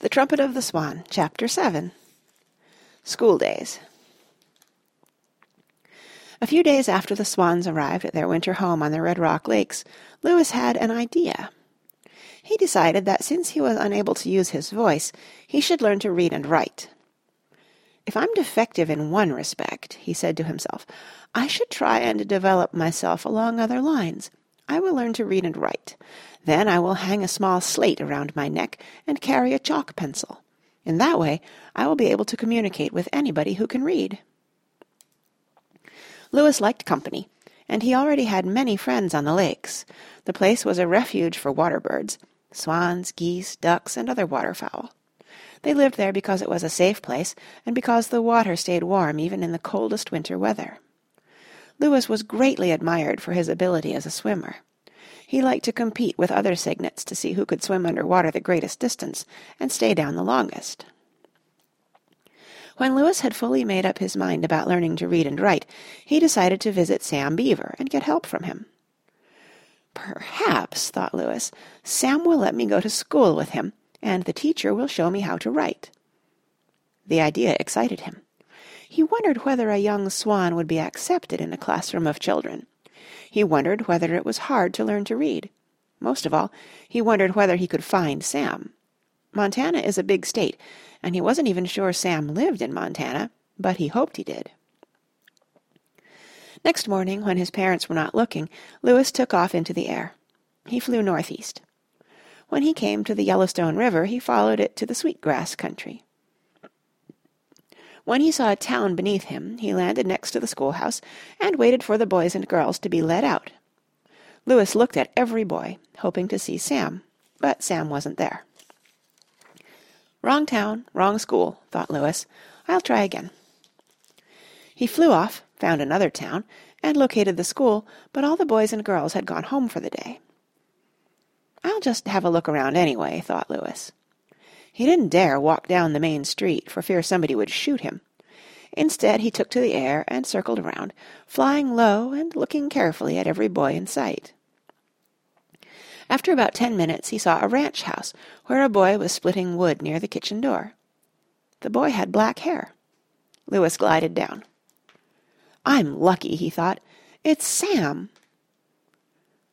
The Trumpet of the Swan, Chapter 7 School Days A few days after the swans arrived at their winter home on the Red Rock Lakes, Louis had an idea. He decided that since he was unable to use his voice, he should learn to read and write. If I'm defective in one respect, he said to himself, I should try and develop myself along other lines. I will learn to read and write. Then I will hang a small slate around my neck and carry a chalk pencil. In that way I will be able to communicate with anybody who can read. Louis liked company, and he already had many friends on the lakes. The place was a refuge for water birds, swans, geese, ducks, and other waterfowl. They lived there because it was a safe place and because the water stayed warm even in the coldest winter weather. Louis was greatly admired for his ability as a swimmer. He liked to compete with other cygnets to see who could swim under water the greatest distance and stay down the longest. When Louis had fully made up his mind about learning to read and write, he decided to visit Sam Beaver and get help from him. Perhaps, thought Louis, Sam will let me go to school with him, and the teacher will show me how to write. The idea excited him. He wondered whether a young swan would be accepted in a classroom of children. He wondered whether it was hard to learn to read. Most of all, he wondered whether he could find Sam. Montana is a big state, and he wasn't even sure Sam lived in Montana, but he hoped he did. Next morning, when his parents were not looking, Louis took off into the air. He flew northeast. When he came to the Yellowstone River, he followed it to the Sweet Grass country. When he saw a town beneath him, he landed next to the schoolhouse and waited for the boys and girls to be let out. Louis looked at every boy, hoping to see Sam, but Sam wasn't there. Wrong town, wrong school, thought Louis. I'll try again. He flew off, found another town, and located the school, but all the boys and girls had gone home for the day. I'll just have a look around anyway, thought Louis. He didn't dare walk down the main street for fear somebody would shoot him. Instead he took to the air and circled around, flying low and looking carefully at every boy in sight. After about ten minutes he saw a ranch house where a boy was splitting wood near the kitchen door. The boy had black hair. Louis glided down. I'm lucky, he thought. It's Sam.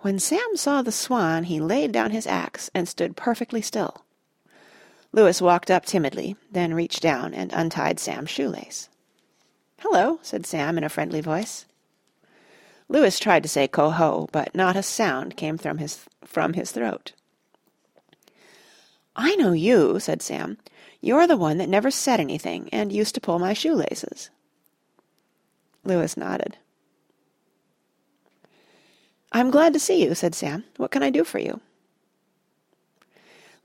When Sam saw the swan he laid down his axe and stood perfectly still. Louis walked up timidly, then reached down and untied Sam's shoelace. "Hello," said Sam in a friendly voice. Louis tried to say "ko-hoh," but not a sound came from his from his throat. "I know you," said Sam. "You're the one that never said anything and used to pull my shoelaces." Louis nodded. "I'm glad to see you," said Sam. "What can I do for you?"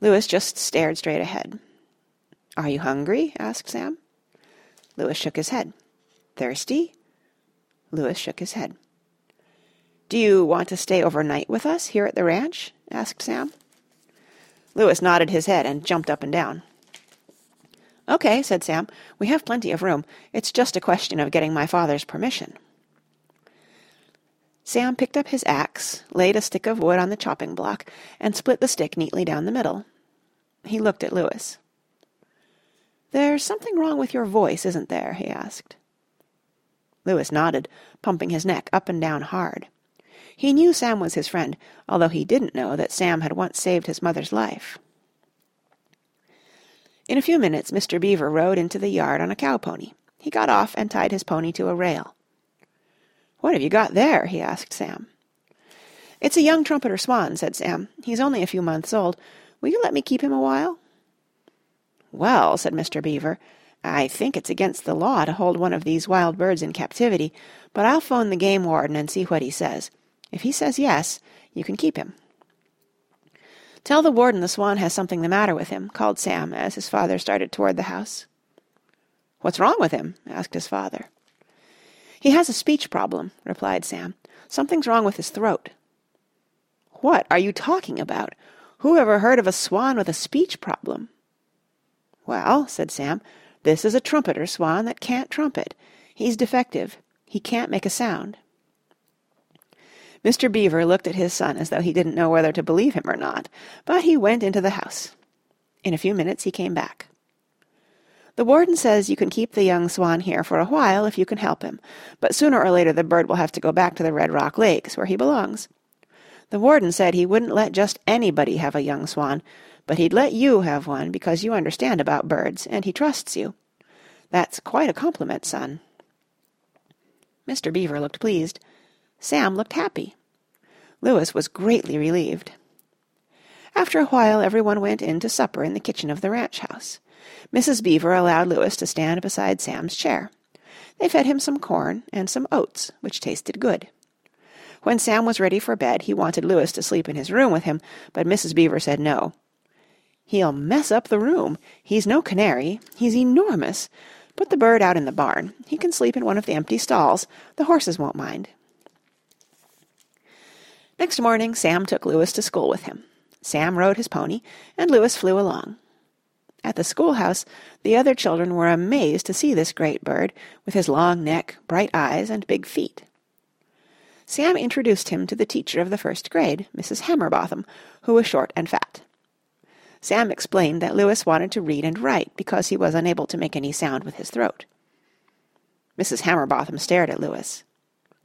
Louis just stared straight ahead. "Are you hungry?" asked Sam. Louis shook his head. "Thirsty?" Louis shook his head. "Do you want to stay overnight with us here at the ranch?" asked Sam. Louis nodded his head and jumped up and down. "Okay," said Sam. "We have plenty of room. It's just a question of getting my father's permission." Sam picked up his axe, laid a stick of wood on the chopping block, and split the stick neatly down the middle. He looked at Louis. "There's something wrong with your voice, isn't there?" he asked. Louis nodded, pumping his neck up and down hard. He knew Sam was his friend, although he didn't know that Sam had once saved his mother's life. In a few minutes Mr. Beaver rode into the yard on a cow pony. He got off and tied his pony to a rail. "What have you got there?" he asked Sam. "It's a young trumpeter swan," said Sam. "He's only a few months old. Will you let me keep him a while?" "Well," said Mr. Beaver, "I think it's against the law to hold one of these wild birds in captivity, but I'll phone the game warden and see what he says. If he says yes, you can keep him." "Tell the warden the swan has something the matter with him," called Sam as his father started toward the house. "What's wrong with him?" asked his father. "He has a speech problem," replied Sam. "Something's wrong with his throat." "What are you talking about? Who ever heard of a swan with a speech problem?" "Well," said Sam, "this is a trumpeter swan that can't trumpet. He's defective. He can't make a sound." Mr. Beaver looked at his son as though he didn't know whether to believe him or not, but he went into the house. In a few minutes he came back. The warden says you can keep the young swan here for a while if you can help him, but sooner or later the bird will have to go back to the Red Rock Lakes, where he belongs. The warden said he wouldn't let just anybody have a young swan, but he'd let you have one because you understand about birds, and he trusts you. That's quite a compliment, son. Mr. Beaver looked pleased. Sam looked happy. Louis was greatly relieved. After a while everyone went in to supper in the kitchen of the ranch house. Mrs. Beaver allowed Louis to stand beside Sam's chair. They fed him some corn and some oats, which tasted good. When Sam was ready for bed, he wanted Louis to sleep in his room with him, but Mrs. Beaver said no. He'll mess up the room. He's no canary. He's enormous. Put the bird out in the barn. He can sleep in one of the empty stalls. The horses won't mind. Next morning Sam took Louis to school with him. Sam rode his pony, and Louis flew along. At the schoolhouse the other children were amazed to see this great bird, with his long neck, bright eyes, and big feet. Sam introduced him to the teacher of the first grade, Mrs. Hammerbotham, who was short and fat. Sam explained that Louis wanted to read and write because he was unable to make any sound with his throat. Mrs. Hammerbotham stared at Louis.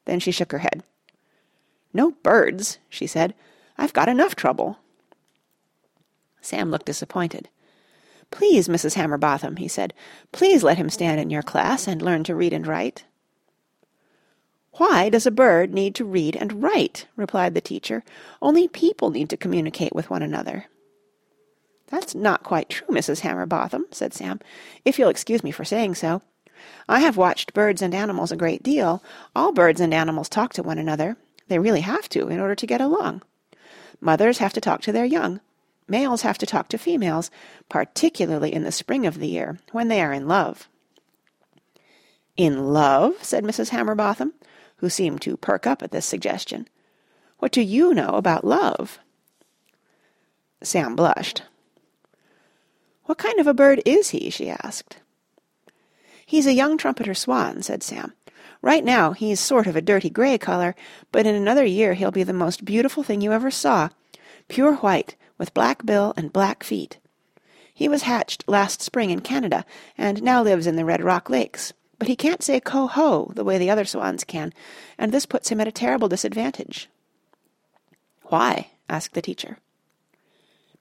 Then she shook her head. No birds, she said. I've got enough trouble. Sam looked disappointed. Please, Mrs. Hammerbotham, he said, please let him stand in your class and learn to read and write. Why does a bird need to read and write? replied the teacher. Only people need to communicate with one another. That's not quite true, Mrs. Hammerbotham, said Sam, if you'll excuse me for saying so. I have watched birds and animals a great deal. All birds and animals talk to one another. They really have to in order to get along. Mothers have to talk to their young. Males have to talk to females, particularly in the spring of the year, when they are in love. In love? said Mrs. Hammerbotham, who seemed to perk up at this suggestion. What do you know about love? Sam blushed. What kind of a bird is he? she asked. He's a young trumpeter swan, said Sam. Right now he's sort of a dirty gray color, but in another year he'll be the most beautiful thing you ever saw. Pure white, with black bill and black feet. He was hatched last spring in Canada, and now lives in the Red Rock Lakes. But he can't say "ko-hoh" the way the other swans can, and this puts him at a terrible disadvantage. Why? asked the teacher.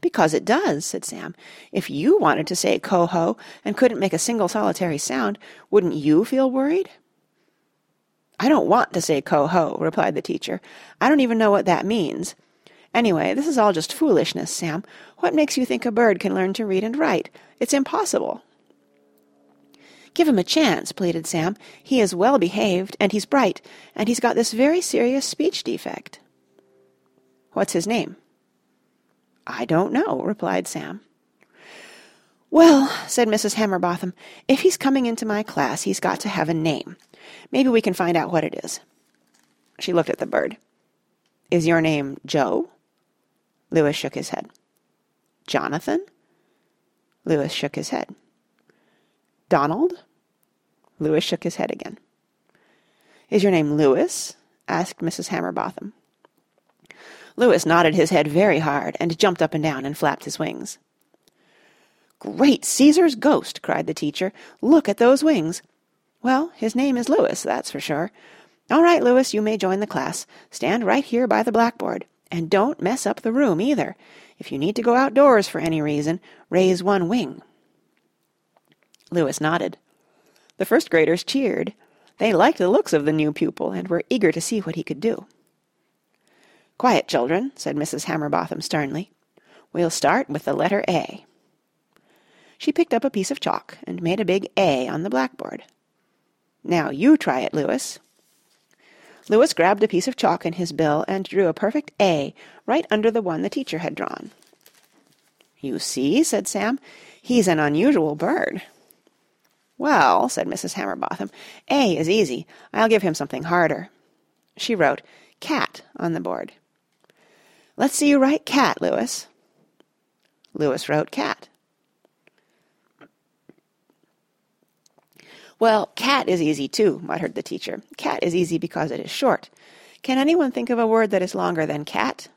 Because it does, said Sam. If you wanted to say "ko-hoh" and couldn't make a single solitary sound, wouldn't you feel worried? I don't want to say "ko-hoh," replied the teacher. I don't even know what that means. Anyway, this is all just foolishness, Sam. What makes you think a bird can learn to read and write? It's impossible. Give him a chance, pleaded Sam. He is well behaved, and he's bright, and he's got this very serious speech defect. What's his name? I don't know, replied Sam. Well, said Mrs. Hammerbotham, if he's coming into my class, he's got to have a name. Maybe we can find out what it is. She looked at the bird. Is your name Joe? Louis shook his head. Jonathan? Louis shook his head. Donald? Louis shook his head again. Is your name Louis? asked Mrs. Hammerbotham. Louis nodded his head very hard and jumped up and down and flapped his wings. Great Caesar's ghost! cried the teacher. Look at those wings! Well, his name is Louis, that's for sure. All right, Louis, you may join the class. Stand right here by the blackboard. And don't mess up the room either. If you need to go outdoors for any reason, raise one wing. Louis nodded. The first graders cheered. They liked the looks of the new pupil and were eager to see what he could do. Quiet, children, said Mrs. Hammerbotham sternly. We'll start with the letter A. She picked up a piece of chalk and made a big A on the blackboard. Now you try it, Louis. Louis grabbed a piece of chalk in his bill and drew a perfect A right under the one the teacher had drawn. You see, said Sam, he's an unusual bird. Well, said Mrs. Hammerbotham, A is easy. I'll give him something harder. She wrote cat on the board. Let's see you write cat, Lewis Louis wrote cat. Well, cat is easy too, muttered the teacher. Cat is easy because it is short. Can anyone think of a word that is longer than cat?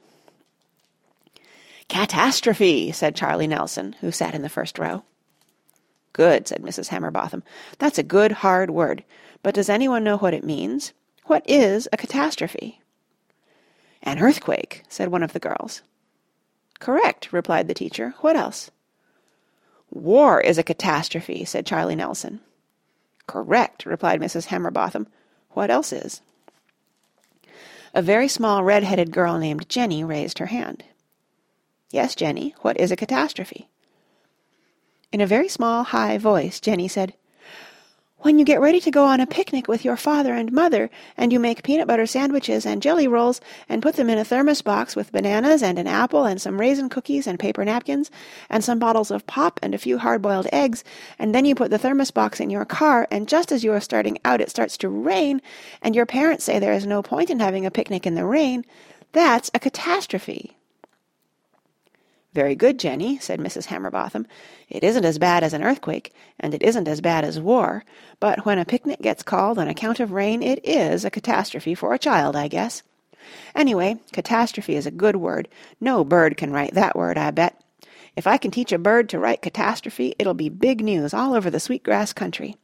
Catastrophe, said Charlie Nelson, who sat in the first row. Good, said Mrs. Hammerbotham. That's a good, hard word. But does anyone know what it means? What is a catastrophe? An earthquake, said one of the girls. Correct, replied the teacher. What else? War is a catastrophe, said Charlie Nelson. Correct, replied Mrs. Hammerbotham. What else is? A very small red-headed girl named Jenny raised her hand. Yes, Jenny, what is a catastrophe? In a very small, high voice, Jenny said, when you get ready to go on a picnic with your father and mother, and you make peanut butter sandwiches and jelly rolls, and put them in a thermos box with bananas and an apple and some raisin cookies and paper napkins, and some bottles of pop and a few hard-boiled eggs, and then you put the thermos box in your car, and just as you are starting out it starts to rain, and your parents say there is no point in having a picnic in the rain, that's a catastrophe. Very good, Jenny, said Mrs. Hammerbotham. It isn't as bad as an earthquake, and it isn't as bad as war, but when a picnic gets called on account of rain, it is a catastrophe for a child, I guess. Anyway, catastrophe is a good word. No bird can write that word, I bet. If I can teach a bird to write catastrophe, it'll be big news all over the Sweet Grass country.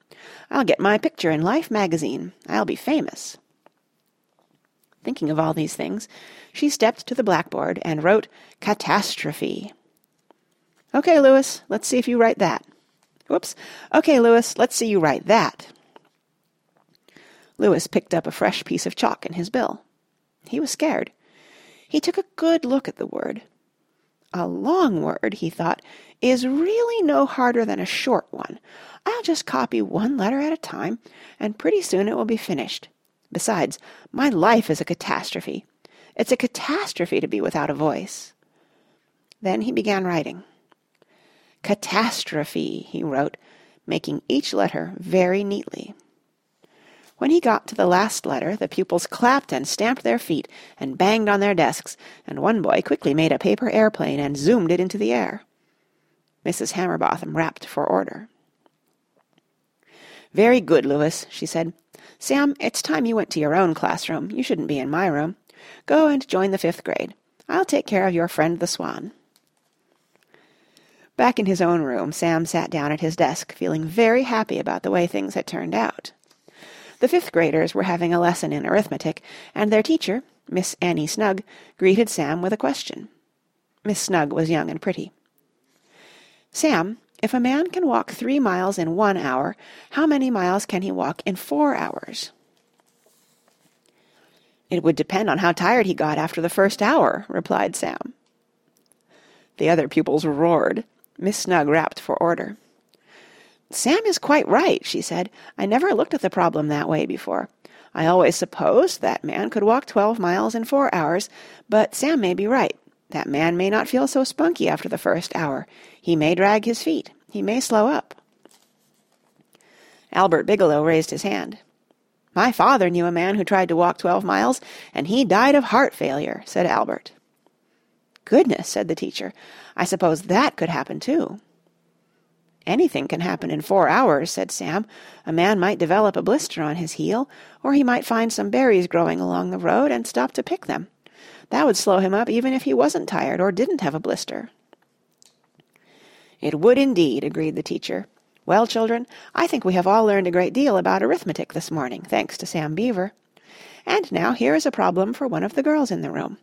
I'll get my picture in Life magazine. I'll be famous. Thinking of all these things, she stepped to the blackboard and wrote catastrophe. Okay, Louis, let's see if you write that. Whoops. Okay, Louis, let's see you write that. Louis picked up a fresh piece of chalk in his bill. He was scared. He took a good look at the word. A long word, he thought, is really no harder than a short one. I'll just copy one letter at a time, and pretty soon it will be finished. Besides, my life is a catastrophe. It's a catastrophe to be without a voice. Then he began writing. Catastrophe, he wrote, making each letter very neatly. When he got to the last letter, the pupils clapped and stamped their feet and banged on their desks, and one boy quickly made a paper airplane and zoomed it into the air. Mrs. Hammerbotham rapped for order. Very good, Louis, she said. Sam, it's time you went to your own classroom. You shouldn't be in my room. Go and join the fifth grade. I'll take care of your friend the swan. Back in his own room, Sam sat down at his desk, feeling very happy about the way things had turned out. The fifth graders were having a lesson in arithmetic, and their teacher, Miss Annie Snug, greeted Sam with a question. Miss Snug was young and pretty. Sam, if a man can walk three miles in one hour, how many miles can he walk in four hours? It would depend on how tired he got after the first hour, replied Sam. The other pupils roared. Miss Snug rapped for order. Sam is quite right, she said. I never looked at the problem that way before. I always supposed that man could walk twelve miles in four hours, but Sam may be right. That man may not feel so spunky after the first hour. He may drag his feet. He may slow up. Albert Bigelow raised his hand. My father knew a man who tried to walk twelve miles, and he died of heart failure, said Albert. Goodness, said the teacher. I suppose that could happen too. Anything can happen in four hours, said Sam. A man might develop a blister on his heel, or he might find some berries growing along the road and stop to pick them. That would slow him up even if he wasn't tired or didn't have a blister. It would indeed, agreed the teacher. Well, children, I think we have all learned a great deal about arithmetic this morning, thanks to Sam Beaver. And now here is a problem for one of the girls in the room.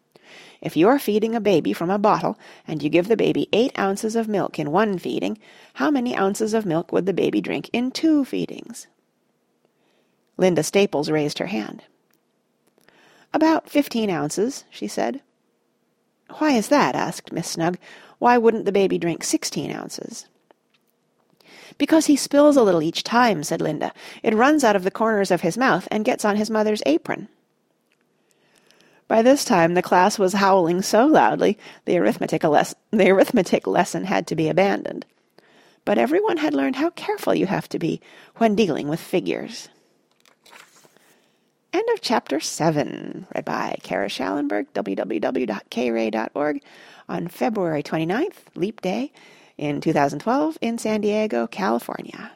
If you are feeding a baby from a bottle and you give the baby eight ounces of milk in one feeding, how many ounces of milk would the baby drink in two feedings? Linda Staples raised her hand. About fifteen ounces, she said. Why is that? asked Miss Snug. Why wouldn't the baby drink sixteen ounces? Because he spills a little each time, said Linda. It runs out of the corners of his mouth and gets on his mother's apron. By this time the class was howling so loudly the arithmetic, les- the arithmetic lesson had to be abandoned. But everyone had learned how careful you have to be when dealing with figures. End of chapter 7, read by Kara Shallenberg, www.kray.org, on February 29th, Leap Day, in 2012, in San Diego, California.